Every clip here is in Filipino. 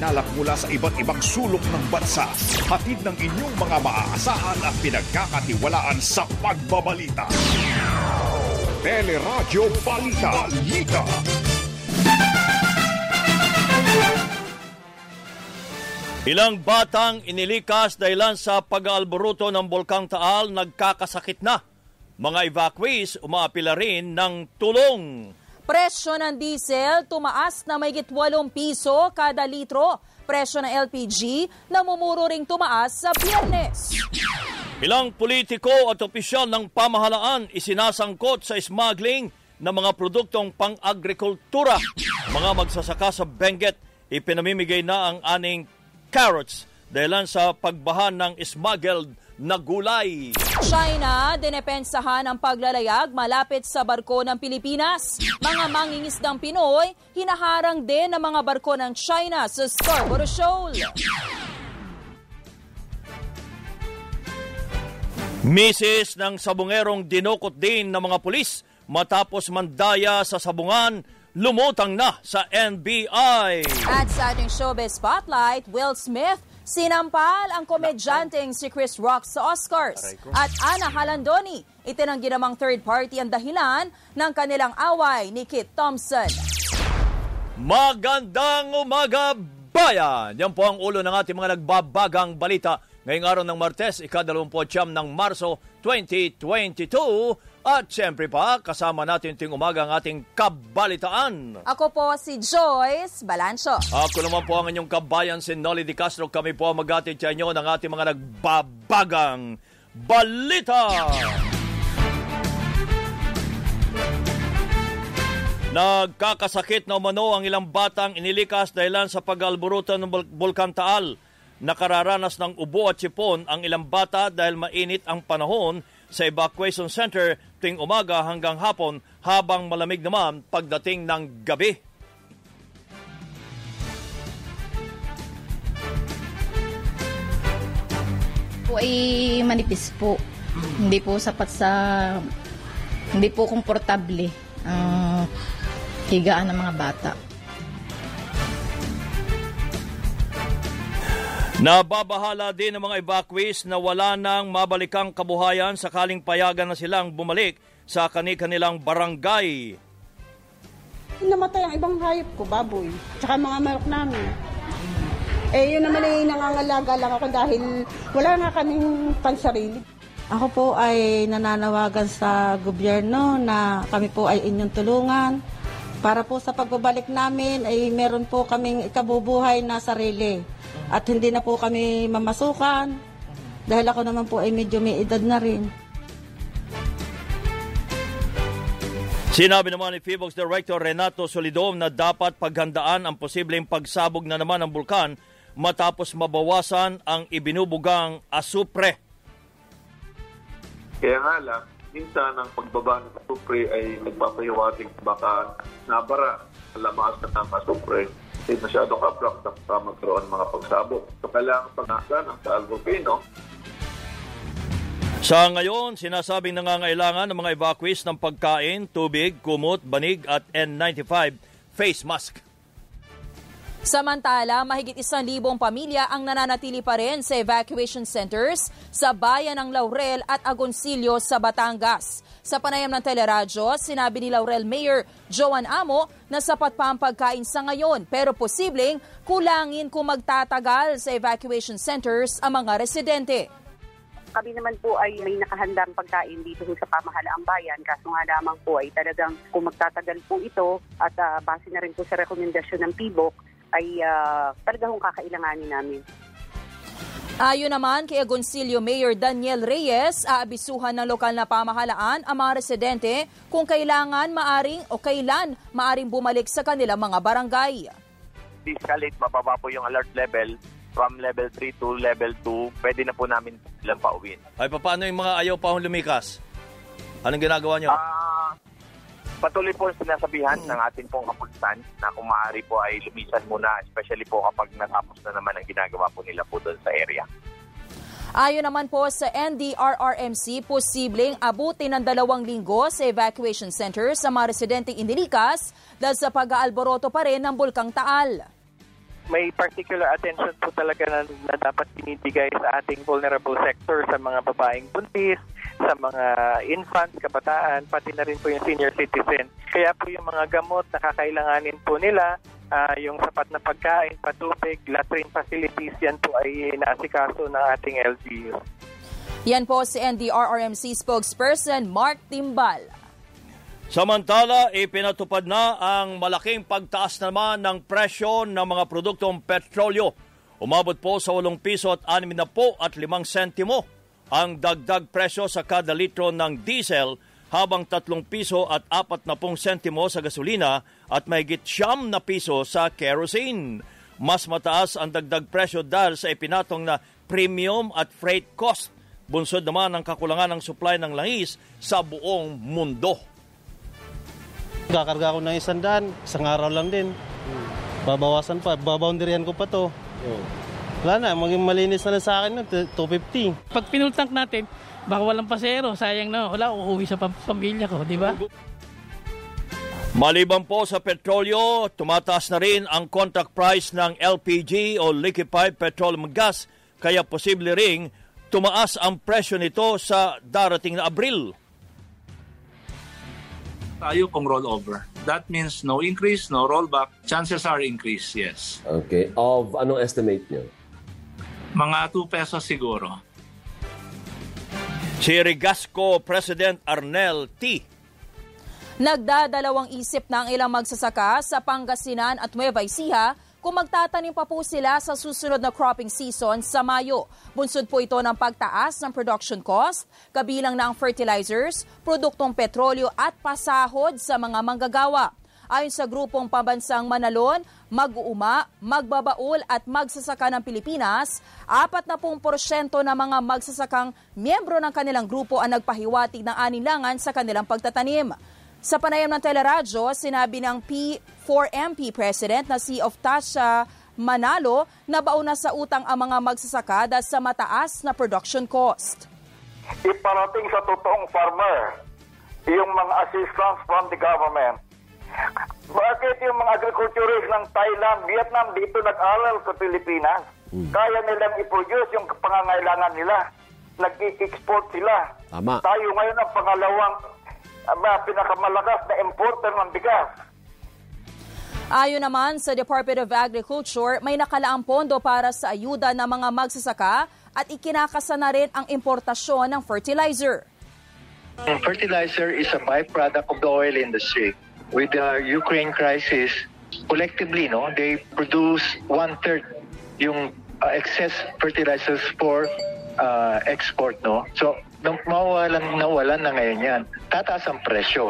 itinalak mula sa iba't ibang sulok ng bansa. Hatid ng inyong mga maaasahan at pinagkakatiwalaan sa pagbabalita. Teleradyo Balita. Balita. Ilang batang inilikas dahilan sa pag-aalboruto ng Bulkang Taal nagkakasakit na. Mga evacuees umaapila rin ng tulong. Presyo ng diesel tumaas na may 8 piso kada litro. Presyo ng LPG namumuro ring tumaas sa biyernes. Ilang politiko at opisyal ng pamahalaan isinasangkot sa smuggling ng mga produktong pang-agrikultura. Mga magsasaka sa Benguet ipinamimigay na ang aning carrots dahilan sa pagbahan ng smuggled na gulay. China, dinepensahan ang paglalayag malapit sa barko ng Pilipinas. Mga mangingisdang Pinoy, hinaharang din ng mga barko ng China sa Scarborough Shoal. Misis ng sabungerong dinukot din ng mga pulis matapos mandaya sa sabungan lumutang na sa NBI. At sa ating showbiz spotlight, Will Smith Sinampal ang komedyanteng si Chris Rock sa Oscars. At Ana Halandoni, itinanggi namang third party ang dahilan ng kanilang away ni Kit Thompson. Magandang umaga, bayan! Yan po ang ulo ng ating mga nagbabagang balita ngayong araw ng Martes, ika-29 ng Marso 2022. At siyempre pa, kasama natin ting umaga ang ating kabalitaan. Ako po si Joyce Balancho. Ako naman po ang inyong kabayan, si Nolly Di Castro. Kami po ang magatid sa inyo ng ating mga nagbabagang balita. Nagkakasakit na umano ang ilang batang inilikas dahilan sa pag-alburutan ng Bulkan Taal. Nakararanas ng ubo at sipon ang ilang bata dahil mainit ang panahon sa evacuation center tuwing umaga hanggang hapon habang malamig naman pagdating ng gabi. po ay manipis po. Hindi po sapat sa hindi po komportable ang higaan ng mga bata. Nababahala din ng mga evacuees na wala nang mabalikang kabuhayan sakaling payagan na silang bumalik sa kani-kanilang barangay. Namatay ang ibang hayop ko, baboy. Tsaka mga manok namin. Eh, yun naman ay nangangalaga lang ako dahil wala nga kaming pansarili. Ako po ay nananawagan sa gobyerno na kami po ay inyong tulungan. Para po sa pagbabalik namin ay meron po kaming ikabubuhay na sarili. At hindi na po kami mamasukan dahil ako naman po ay medyo may edad na rin. Sinabi naman ni FIBOX Director Renato Solidom na dapat paghandaan ang posibleng pagsabog na naman ng bulkan matapos mabawasan ang ibinubugang asupre. Kaya nga lang, minsan ang pagbaba ng asupre ay nagpapahiwating baka nabara, lamas na ng asupre hindi masyadong abrupt na magkaroon mga pagsabog. So, kailangan pag-asa ng Taal Volcano sa ngayon, sinasabing nangangailangan ng mga evacuees ng pagkain, tubig, kumot, banig at N95 face mask. Samantala, mahigit isang libong pamilya ang nananatili pa rin sa evacuation centers sa bayan ng Laurel at Agoncillo sa Batangas. Sa panayam ng teleradyo, sinabi ni Laurel Mayor Joan Amo na sapat pa ang pagkain sa ngayon pero posibleng kulangin kung magtatagal sa evacuation centers ang mga residente. Kami naman po ay may nakahandang pagkain dito sa pamahalaang bayan. Kaso nga lamang po ay talagang kung magtatagal po ito at uh, base na rin po sa rekomendasyon ng PIBOC ay uh, talagang kakailanganin namin. Ayon naman kay Agoncillo Mayor Daniel Reyes, aabisuhan ng lokal na pamahalaan ang mga residente kung kailangan maaring o kailan maaring bumalik sa kanilang mga barangay. De-escalate, mababa po yung alert level from level 3 to level 2, pwede na po namin silang pauwiin. Ay, paano yung mga ayaw pa lumikas? Anong ginagawa nyo? Uh, patuloy po sinasabihan ng ating pong kapulisan na kung maaari po ay lumisan muna, especially po kapag natapos na naman ang ginagawa po nila po doon sa area. Ayon naman po sa NDRRMC, posibleng abutin ng dalawang linggo sa evacuation centers sa mga residenteng inilikas dahil sa pag-aalboroto pa rin ng Bulkang Taal. May particular attention po talaga na, na dapat binibigay sa ating vulnerable sector sa mga babaeng buntis, sa mga infants, kabataan, pati na rin po yung senior citizen. Kaya po yung mga gamot na kakailanganin po nila, ah, yung sapat na pagkain, patubig, latrine facilities, yan po ay naasikaso ng ating LGU. Yan po si NDRRMC spokesperson Mark Timbal. Samantala, ipinatupad na ang malaking pagtaas naman ng presyo ng mga produktong petrolyo. Umabot po sa 8 piso at 6 na po at 5 sentimo ang dagdag presyo sa kada litro ng diesel habang 3 piso at 4 na pong sentimo sa gasolina at mahigit siyam na piso sa kerosene. Mas mataas ang dagdag presyo dahil sa ipinatong na premium at freight cost. Bunsod naman ang kakulangan ng supply ng langis sa buong mundo. Kakarga ko ng isang daan, isang araw lang din. Babawasan pa, baboundaryan ko pa to. Wala na, maging malinis na lang sa akin, no, 250. Pag pinultank natin, baka walang pasero, sayang na, wala, uuwi sa pam- pamilya ko, di ba? Maliban po sa petrolyo, tumataas na rin ang contract price ng LPG o liquefied petroleum gas kaya posible ring tumaas ang presyo nito sa darating na Abril. Tayo kung rollover. That means no increase, no rollback. Chances are increase, yes. Okay. Of anong estimate nyo? Mga 2 pesos siguro. Si Rigasco President Arnel T. Nagdadalawang isip na ang ilang magsasaka sa Pangasinan at Nueva Ecija kung magtatanim pa po sila sa susunod na cropping season sa Mayo. Bunsod po ito ng pagtaas ng production cost, kabilang na ang fertilizers, produktong petrolyo at pasahod sa mga manggagawa. Ayon sa grupong pambansang Manalon, mag-uuma, magbabaul at magsasaka ng Pilipinas, 40% ng mga magsasakang miyembro ng kanilang grupo ang nagpahiwatig ng aninlangan sa kanilang pagtatanim. Sa panayam ng teleradyo, sinabi ng P4MP President na si Oftasha Manalo na bauna sa utang ang mga magsasaka dahil sa mataas na production cost. iparating sa totoong farmer yung mga assistance from the government. Bakit yung mga agriculturist ng Thailand, Vietnam dito nag-aral sa Pilipinas? Kaya nilang i-produce yung pangangailangan nila. Nag-export sila. Tama. Tayo ngayon ang pangalawang uh, pinakamalakas na importer ng bigas. Ayon naman sa Department of Agriculture, may nakalaang pondo para sa ayuda ng mga magsasaka at ikinakasa na rin ang importasyon ng fertilizer. Fertilizer is a byproduct of the oil industry. With the Ukraine crisis, collectively, no, they produce one-third yung uh, excess fertilizers for uh, export, no. So, nung mawalan nawalan na ngayon yan, tataas ang presyo.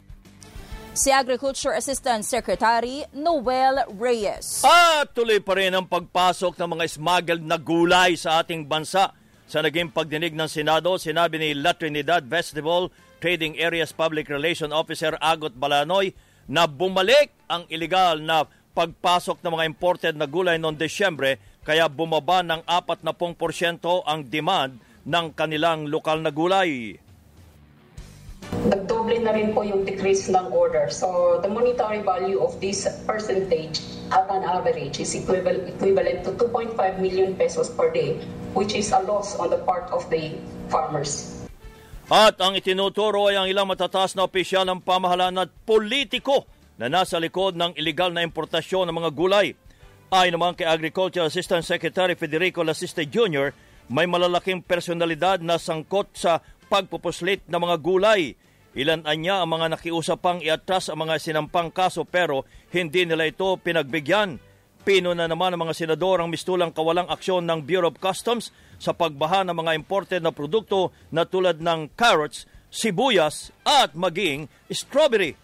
Si Agriculture Assistant Secretary Noel Reyes. At tuloy pa rin ang pagpasok ng mga smuggled na gulay sa ating bansa. Sa naging pagdinig ng Senado, sinabi ni La Trinidad Vegetable Trading Areas Public Relation Officer Agot Balanoy na bumalik ang illegal na pagpasok ng mga imported na gulay noong Desyembre kaya bumaba ng 40% ang demand ng kanilang lokal na gulay. Nagdoble na rin po yung decrease ng order. So the monetary value of this percentage at an average is equivalent, equivalent to 2.5 million pesos per day, which is a loss on the part of the farmers. At ang itinuturo ay ang ilang matataas na opisyal ng pamahalaan at politiko na nasa likod ng iligal na importasyon ng mga gulay. Ayon naman kay Agriculture Assistant Secretary Federico Lasiste Jr., may malalaking personalidad na sangkot sa pagpupuslit ng mga gulay. Ilan anya ang mga nakiusap iatras ang mga sinampang kaso pero hindi nila ito pinagbigyan. Pino na naman ang mga senador ang mistulang kawalang aksyon ng Bureau of Customs sa pagbaha ng mga imported na produkto na tulad ng carrots, sibuyas at maging strawberry.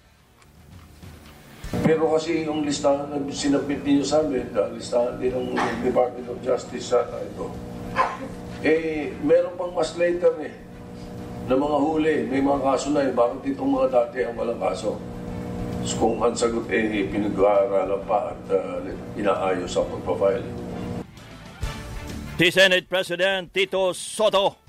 Pero kasi yung listahan na sinabit niyo sa amin, listahan din ng Department of Justice sa ito, eh, meron pang mas later eh, na mga huli, may mga kaso na eh, bakit itong mga dati ang walang kaso? So, kung ang sagot eh, pinag-aaralan pa at uh, inaayos ang pagpapile. Si Senate President Tito Soto.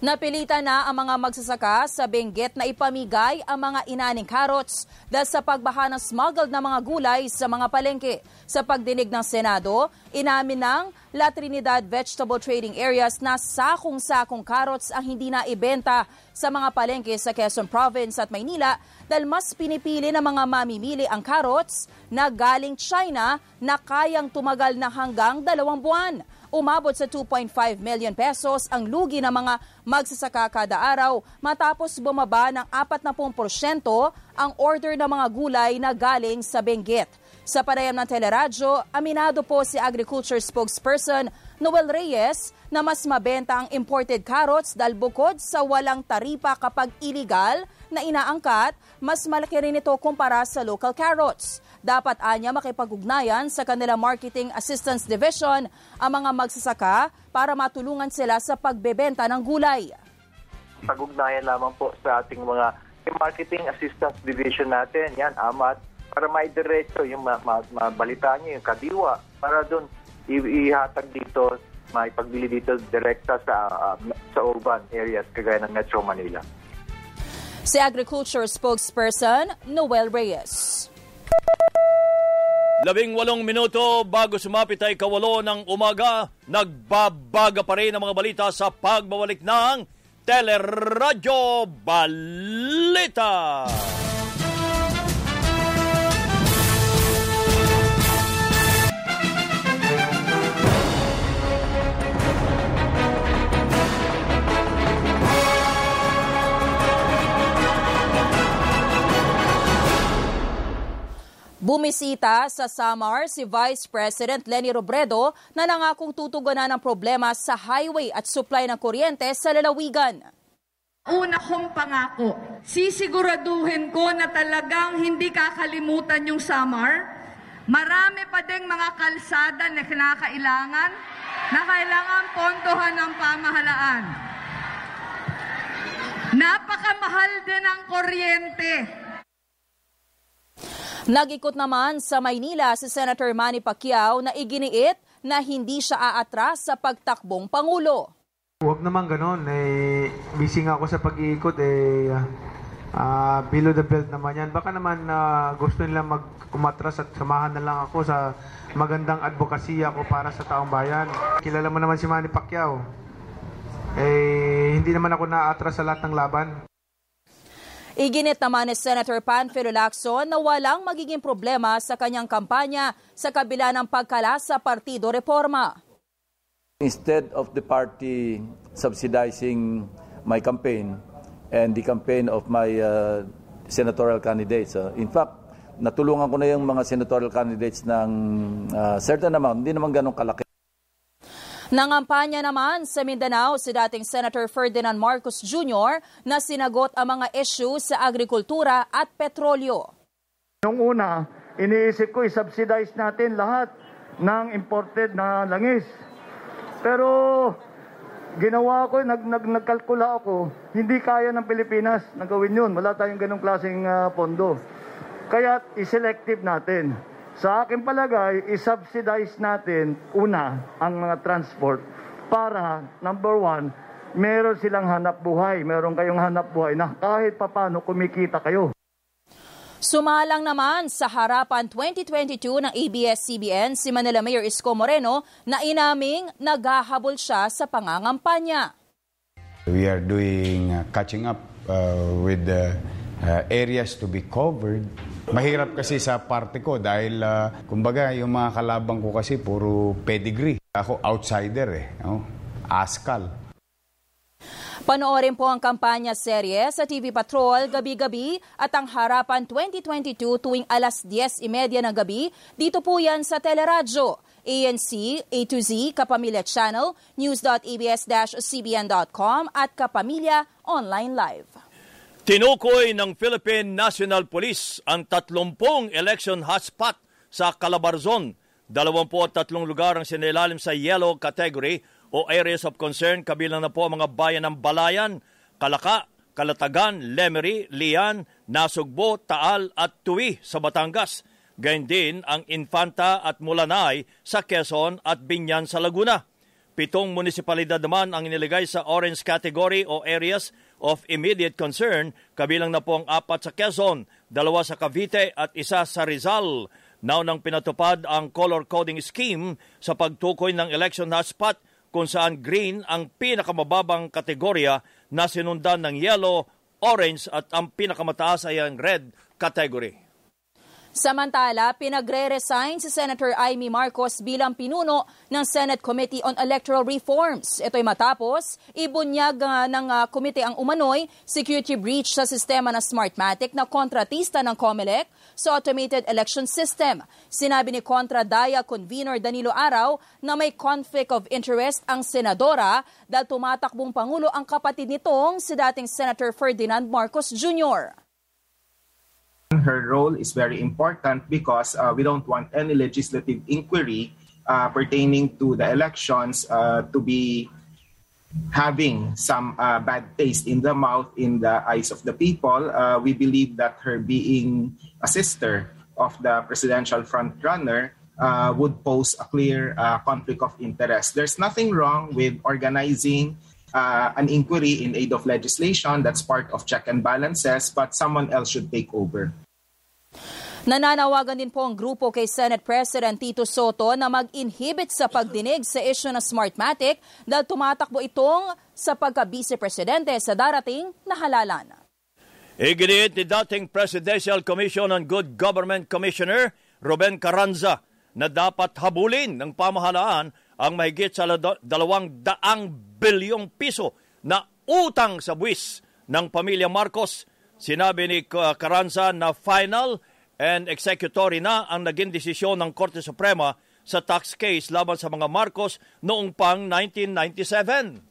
Napilitan na ang mga magsasaka sa Benguet na ipamigay ang mga inaning carrots dahil sa pagbaha ng smuggled na mga gulay sa mga palengke. Sa pagdinig ng Senado, inamin ng La Trinidad Vegetable Trading Areas na sakong-sakong carrots ang hindi na ibenta sa mga palengke sa Quezon Province at Maynila dahil mas pinipili ng mga mamimili ang carrots na galing China na kayang tumagal na hanggang dalawang buwan umabot sa 2.5 million pesos ang lugi ng mga magsasaka kada araw matapos bumaba ng 40% ang order ng mga gulay na galing sa Benguet. Sa panayam ng teleradyo, aminado po si agriculture spokesperson Noel Reyes na mas mabenta ang imported carrots dahil bukod sa walang taripa kapag illegal na inaangkat, mas malaki rin ito kumpara sa local carrots. Dapat anya makipag-ugnayan sa kanila Marketing Assistance Division ang mga magsasaka para matulungan sila sa pagbebenta ng gulay. Pag-ugnayan lamang po sa ating mga Marketing Assistance Division natin, yan, AMAT, para maidiretso yung ma- ma- mabalita niyo, yung kadiwa, para doon ihatag dito, maipagbili dito direkta sa uh, sa urban areas kagaya ng Metro Manila. Si Agriculture spokesperson Noel Reyes. Labing walong minuto bago sumapit ay kawalo ng umaga, nagbabaga pa rin ang mga balita sa pagbabalik ng Teleradyo Balita. Bumisita sa Samar si Vice President Lenny Robredo na nangakong tutugunan ang problema sa highway at supply ng kuryente sa lalawigan. Una kong pangako, sisiguraduhin ko na talagang hindi kakalimutan yung Samar. Marami pa ding mga kalsada na kinakailangan na kailangan pondohan ng pamahalaan. Napakamahal din ang kuryente. Nag-ikot naman sa Maynila si Senator Manny Pacquiao na iginiit na hindi siya aatras sa pagtakbong Pangulo. Huwag naman ganon. Eh, busy nga ako sa pag-iikot. Eh, ah, below the belt naman yan. Baka naman na gusto nila mag-umatras at samahan na lang ako sa magandang advokasya ko para sa taong bayan. Kilala mo naman si Manny Pacquiao. Eh, hindi naman ako naatras sa lahat ng laban. Iginit naman ni Senator Panfilo Lacson na walang magiging problema sa kanyang kampanya sa kabila ng pagkala sa Partido Reforma. Instead of the party subsidizing my campaign and the campaign of my uh, senatorial candidates, uh, in fact, natulungan ko na yung mga senatorial candidates ng uh, certain amount, hindi naman ganong kalaki. Nangampanya naman sa Mindanao si dating Senator Ferdinand Marcos Jr. na sinagot ang mga issue sa agrikultura at petrolyo. Noong una, iniisip ko i-subsidize natin lahat ng imported na langis. Pero ginawa ko, nag, nag, nagkalkula ako, hindi kaya ng Pilipinas na gawin yun. Wala tayong ganong klaseng uh, pondo. Kaya i-selective natin. Sa akin palagay, i-subsidize natin una ang mga transport para, number one, meron silang hanap buhay. Meron kayong hanap buhay na kahit papano kumikita kayo. Sumalang naman sa harapan 2022 ng ABS-CBN si Manila Mayor Isko Moreno na inaming naghahabol siya sa pangangampanya. We are doing uh, catching up uh, with the uh, areas to be covered. Mahirap kasi sa parte ko dahil uh, kumbaga yung mga kalabang ko kasi puro pedigree. Ako outsider eh, no? askal. Panoorin po ang kampanya serye sa TV Patrol gabi-gabi at ang Harapan 2022 tuwing alas 10.30 ng gabi. Dito po yan sa Teleradyo, ANC, A to Z, Kapamilya Channel, news.abs-cbn.com at Kapamilya Online Live. Tinukoy ng Philippine National Police ang 30 election hotspot sa Calabarzon. 23 lugar ang sinilalim sa yellow category o areas of concern kabilang na po ang mga bayan ng Balayan, Kalaka, Kalatagan, Lemery, Lian, Nasugbo, Taal at Tuwi sa Batangas. Gayun din ang Infanta at Mulanay sa Quezon at Binyan sa Laguna. Pitong munisipalidad naman ang iniligay sa orange category o areas of immediate concern, kabilang na po ang apat sa Quezon, dalawa sa Cavite at isa sa Rizal. Naunang pinatupad ang color coding scheme sa pagtukoy ng election hotspot kung saan green ang pinakamababang kategorya na sinundan ng yellow, orange at ang pinakamataas ay ang red category. Samantala, pinagre-resign si Senator Amy Marcos bilang pinuno ng Senate Committee on Electoral Reforms. Ito'y matapos, ibunyag uh, ng uh, komite ang umano'y security breach sa sistema ng Smartmatic na kontratista ng COMELEC sa automated election system. Sinabi ni Contra Daya Convener Danilo Araw na may conflict of interest ang senadora dahil tumatakbong pangulo ang kapatid nitong si dating Senator Ferdinand Marcos Jr. Her role is very important because uh, we don't want any legislative inquiry uh, pertaining to the elections uh, to be having some uh, bad taste in the mouth in the eyes of the people. Uh, we believe that her being a sister of the presidential frontrunner uh, would pose a clear conflict of interest. There's nothing wrong with organizing uh, an inquiry in aid of legislation. That's part of check and balances, but someone else should take over. Nananawagan din po ang grupo kay Senate President Tito Soto na mag-inhibit sa pagdinig sa issue ng Smartmatic dahil tumatakbo itong sa pagka-vice presidente sa darating na halalan. Iginiit ni dating Presidential Commission on Good Government Commissioner Ruben Carranza na dapat habulin ng pamahalaan ang mahigit sa dalawang daang bilyong piso na utang sa buwis ng pamilya Marcos. Sinabi ni Carranza na final and executory na ang naging desisyon ng Korte Suprema sa tax case laban sa mga Marcos noong pang 1997.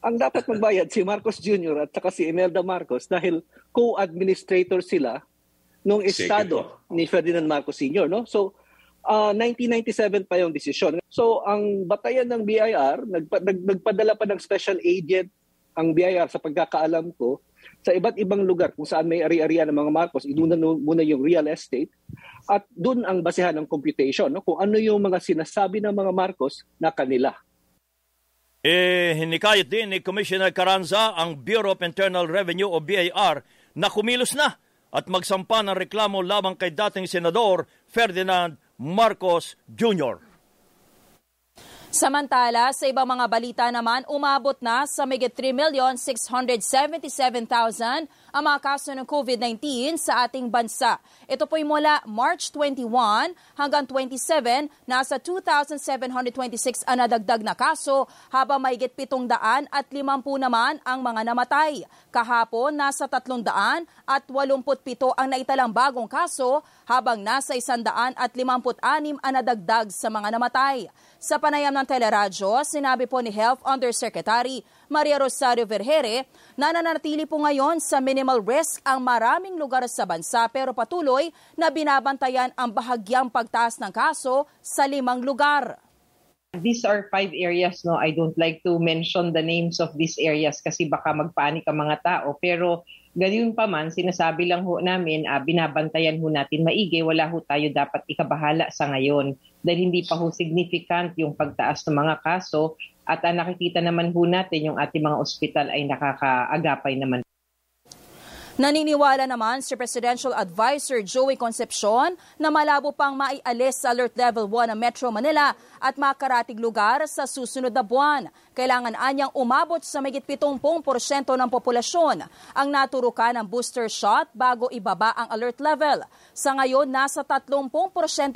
Ang dapat magbayad si Marcos Jr. at saka si Imelda Marcos dahil co-administrator sila nung estado ni Ferdinand Marcos Sr. No? So, uh, 1997 pa yung desisyon. So, ang batayan ng BIR, nagpa, nag, nagpadala pa ng special agent ang BIR sa pagkakaalam ko sa iba't ibang lugar kung saan may ari-arian ng mga Marcos, inuna muna yung real estate at doon ang basehan ng computation no? kung ano yung mga sinasabi ng mga Marcos na kanila. Eh, hinikayat din ni Commissioner Carranza ang Bureau of Internal Revenue o BIR na kumilos na at magsampa ng reklamo lamang kay dating Senador Ferdinand Marcos Jr. Samantala, sa ibang mga balita naman, umabot na sa migit 3,677,000 ang mga kaso ng COVID-19 sa ating bansa. Ito po'y mula March 21 hanggang 27, nasa 2,726 ang nadagdag na kaso habang mahigit 700 at 50 naman ang mga namatay. Kahapon, nasa 300 at 87 ang naitalang bagong kaso habang nasa 156 ang nadagdag sa mga namatay. Sa panayam ng teleradyo, sinabi po ni Health Undersecretary Maria Rosario Vergere na nananatili po ngayon sa minimal risk ang maraming lugar sa bansa pero patuloy na binabantayan ang bahagyang pagtaas ng kaso sa limang lugar. These are five areas, no? I don't like to mention the names of these areas kasi baka magpanik ang mga tao. Pero gayon pa man, sinasabi lang ho namin, uh, binabantayan ho natin maigi, wala ho tayo dapat ikabahala sa ngayon. Dahil hindi pa ho significant yung pagtaas ng mga kaso at uh, nakikita naman ho natin yung ating mga ospital ay nakakaagapay naman. Naniniwala naman si Presidential Advisor Joey Concepcion na malabo pang maialis sa Alert Level 1 ng Metro Manila at makaratig lugar sa susunod na buwan. Kailangan anyang umabot sa mayigit 70% ng populasyon ang naturukan ng booster shot bago ibaba ang alert level. Sa ngayon, nasa 30%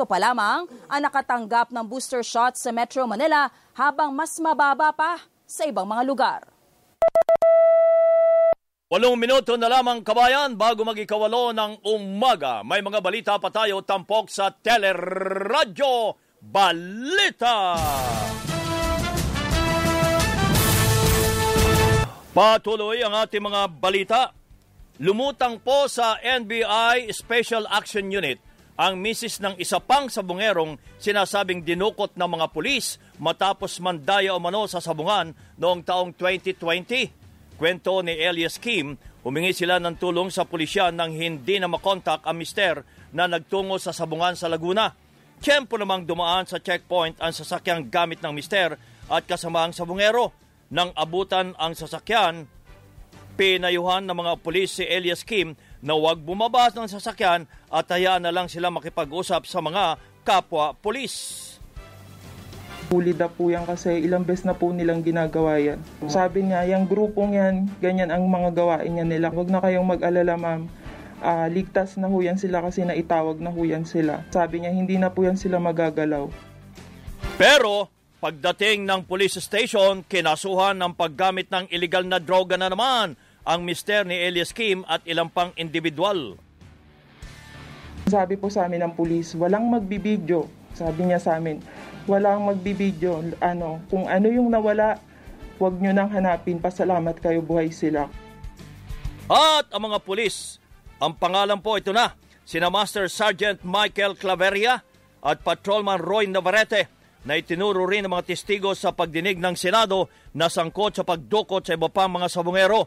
pa lamang ang nakatanggap ng booster shot sa Metro Manila habang mas mababa pa sa ibang mga lugar. Walong minuto na lamang kabayan bago mag-ikawalo ng umaga. May mga balita pa tayo tampok sa Teleradyo Balita. Patuloy ang ating mga balita. Lumutang po sa NBI Special Action Unit ang misis ng isa pang sabungerong sinasabing dinukot ng mga pulis matapos mandaya umano sa sabungan noong taong 2020. Kwento ni Elias Kim, humingi sila ng tulong sa pulisya nang hindi na makontak ang mister na nagtungo sa sabungan sa Laguna. Tiyempo namang dumaan sa checkpoint ang sasakyang gamit ng mister at kasamaang sabungero. Nang abutan ang sasakyan, pinayuhan ng mga pulis si Elias Kim na huwag bumaba ng sasakyan at hayaan na lang sila makipag-usap sa mga kapwa pulis. Huli na po yan kasi ilang beses na po nilang ginagawa yan. Sabi niya, yung grupong yan, ganyan ang mga gawain niya nila. Huwag na kayong mag-alala ma'am. Ah, ligtas na ho yan sila kasi naitawag na ho yan sila. Sabi niya, hindi na po yan sila magagalaw. Pero pagdating ng police station, kinasuhan ng paggamit ng illegal na droga na naman ang mister ni Elias Kim at ilang pang individual. Sabi po sa amin ng pulis, walang magbibidyo. Sabi niya sa amin, walang magbibidyo. Ano, kung ano yung nawala, huwag nyo nang hanapin. Pasalamat kayo, buhay sila. At ang mga pulis, ang pangalan po ito na, sina Master Sergeant Michael Claveria at Patrolman Roy Navarrete na itinuro rin ng mga testigo sa pagdinig ng Senado na sangkot sa pagdukot sa iba pang mga sabongero.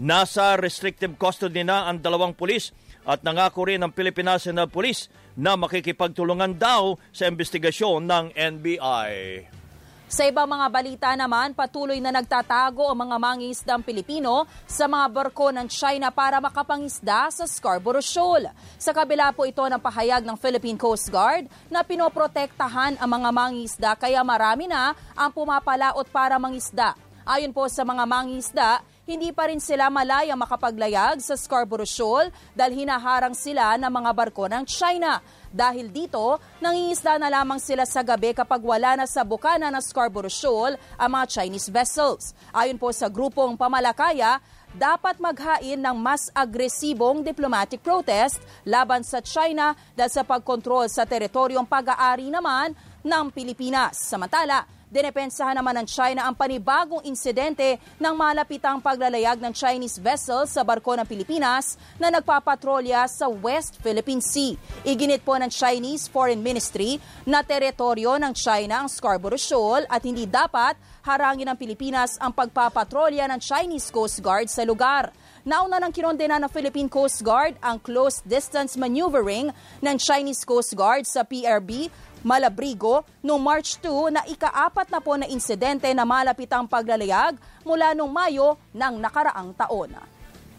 Nasa restrictive custody na ang dalawang pulis at nangako rin ang Philippine National Police na makikipagtulungan daw sa investigasyon ng NBI. Sa ibang mga balita naman, patuloy na nagtatago ang mga mangingisdang Pilipino sa mga barko ng China para makapangisda sa Scarborough Shoal. Sa kabila po ito ng pahayag ng Philippine Coast Guard na pinoprotektahan ang mga mangingisda kaya marami na ang pumapalaot para mangisda. Ayon po sa mga mangingisda, hindi pa rin sila malaya makapaglayag sa Scarborough Shoal dahil hinaharang sila ng mga barko ng China. Dahil dito, nangingisda na lamang sila sa gabi kapag wala na sa bukana ng Scarborough Shoal ang mga Chinese vessels. Ayon po sa grupong pamalakaya, dapat maghain ng mas agresibong diplomatic protest laban sa China dahil sa pagkontrol sa teritoryong pag-aari naman ng Pilipinas. Samantala, Dinepensahan naman ng China ang panibagong insidente ng malapitang paglalayag ng Chinese vessel sa barko ng Pilipinas na nagpapatrolya sa West Philippine Sea. Iginit po ng Chinese Foreign Ministry na teritoryo ng China ang Scarborough Shoal at hindi dapat harangin ng Pilipinas ang pagpapatrolya ng Chinese Coast Guard sa lugar. Nauna nang kinondena ng Philippine Coast Guard ang close distance maneuvering ng Chinese Coast Guard sa PRB Malabrigo noong March 2 na ikaapat na po na insidente na malapitang paglalayag mula noong Mayo ng nakaraang taon.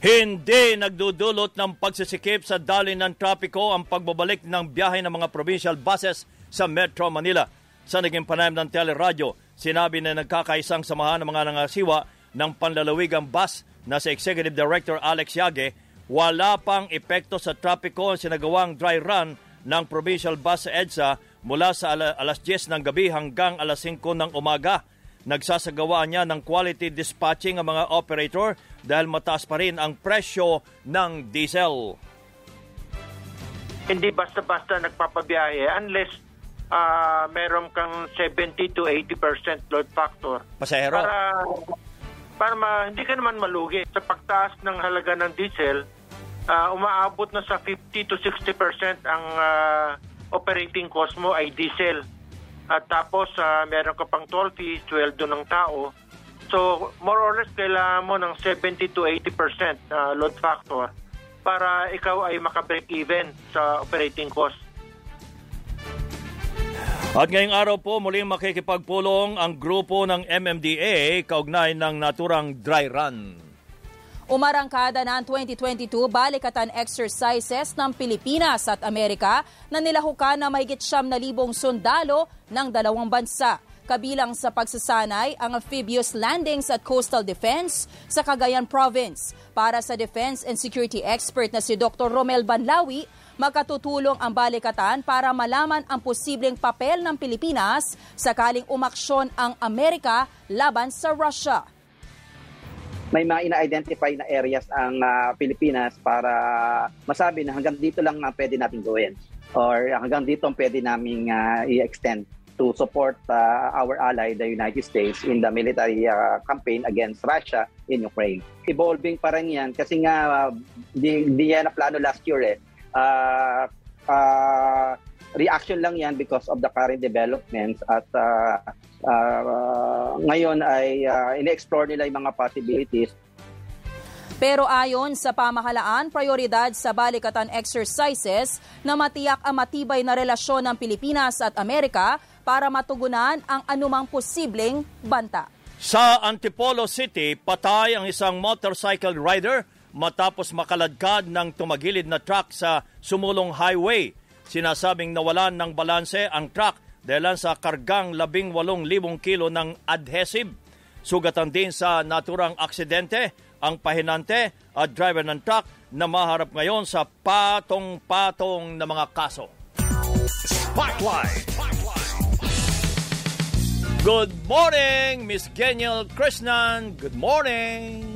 Hindi nagdudulot ng pagsisikip sa dali ng trapiko ang pagbabalik ng biyahe ng mga provincial buses sa Metro Manila. Sa naging panayam ng teleradyo, sinabi na nagkakaisang samahan ng mga nangasiwa ng panlalawigang bus na si Executive Director Alex Yage, wala pang epekto sa trapiko ang sinagawang dry run ng provincial bus sa EDSA mula sa alas 10 ng gabi hanggang alas 5 ng umaga. Nagsasagawa niya ng quality dispatching ang mga operator dahil mataas pa rin ang presyo ng diesel. Hindi basta-basta nagpapabiyahe unless uh, meron kang 70 to 80% load factor. Pasahero? Para, para ma, hindi ka naman malugi. Sa pagtaas ng halaga ng diesel, uh, umaabot na sa 50 to 60% ang uh, operating cost mo ay diesel. At tapos uh, meron ka pang toll fee, sweldo ng tao. So more or less kailangan mo ng 70 to 80% uh, load factor para ikaw ay makabreak even sa operating cost. At ngayong araw po muling makikipagpulong ang grupo ng MMDA kaugnay ng naturang dry run. Umarangkada na ang 2022 balikatan exercises ng Pilipinas at Amerika na nilahukan na mahigit siyam na libong sundalo ng dalawang bansa. Kabilang sa pagsasanay ang amphibious landings at coastal defense sa Cagayan Province. Para sa defense and security expert na si Dr. Romel Banlawi, makatutulong ang balikatan para malaman ang posibleng papel ng Pilipinas sakaling umaksyon ang Amerika laban sa Russia may mga ina-identify na areas ang uh, Pilipinas para masabi na hanggang dito lang na pwede natin gawin or hanggang dito ang pwede namin uh, i-extend to support uh, our ally, the United States, in the military uh, campaign against Russia in Ukraine. Evolving pa rin yan kasi nga uh, di, di yan na plano last year eh. Uh, uh, reaction lang yan because of the current developments at uh, uh, ngayon ay uh, in-explore nila yung mga possibilities. Pero ayon sa pamahalaan, prioridad sa balikatan exercises na matiyak ang matibay na relasyon ng Pilipinas at Amerika para matugunan ang anumang posibleng banta. Sa Antipolo City, patay ang isang motorcycle rider matapos makaladkad ng tumagilid na truck sa sumulong highway. Sinasabing nawalan ng balanse ang truck dahil sa kargang 18,000 kilo ng adhesive. Sugatan din sa naturang aksidente ang pahinante at driver ng truck na maharap ngayon sa patong-patong na mga kaso. Spotlight! Good morning, Miss Geniel Krishnan. Good morning.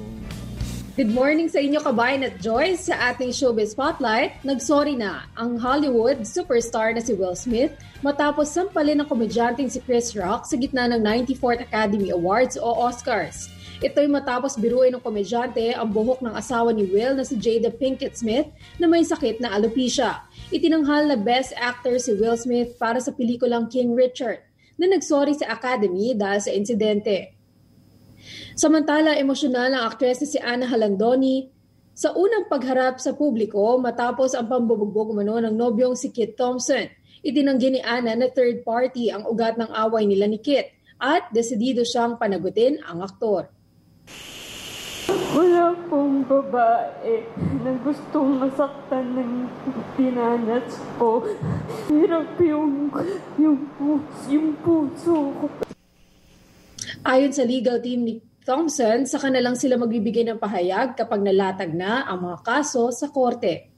Good morning sa inyo kabayan at Joyce sa ating showbiz spotlight. Nagsorry na ang Hollywood superstar na si Will Smith matapos sampalin ng komedyanteng si Chris Rock sa gitna ng 94th Academy Awards o Oscars. Ito'y matapos biruin ng komedyante ang buhok ng asawa ni Will na si Jada Pinkett Smith na may sakit na alopecia. Itinanghal na Best Actor si Will Smith para sa pelikulang King Richard na nagsorry sa Academy dahil sa insidente. Samantala, emosyonal ang aktres na si Anna Halandoni sa unang pagharap sa publiko matapos ang pambubugbog umano ng nobyong si Kit Thompson. Itinanggi ni Anna na third party ang ugat ng away nila ni Kit at desidido siyang panagutin ang aktor. Wala pong babae na gustong masaktan ng pinanas ko. Hirap yung, yung, yung puso ko. Ayon sa legal team ni Thompson, sa kanilang sila magbibigay ng pahayag kapag nalatag na ang mga kaso sa korte.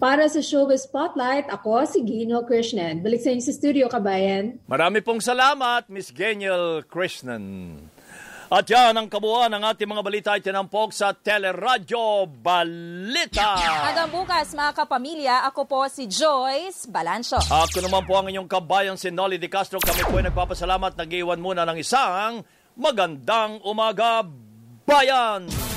Para sa Showbiz Spotlight, ako si Gino Krishnan. Balik sa inyo sa studio, kabayan. Marami pong salamat, Miss Geniel Krishnan. At yan ang kabuuan ng ating mga balita ay tinampok sa Teleradyo Balita. Hanggang bukas mga kapamilya, ako po si Joyce Balancho. Ako naman po ang inyong kabayan si Nolly Di Castro. Kami po ay nagpapasalamat. Nag-iwan muna ng isang magandang umaga, bayan!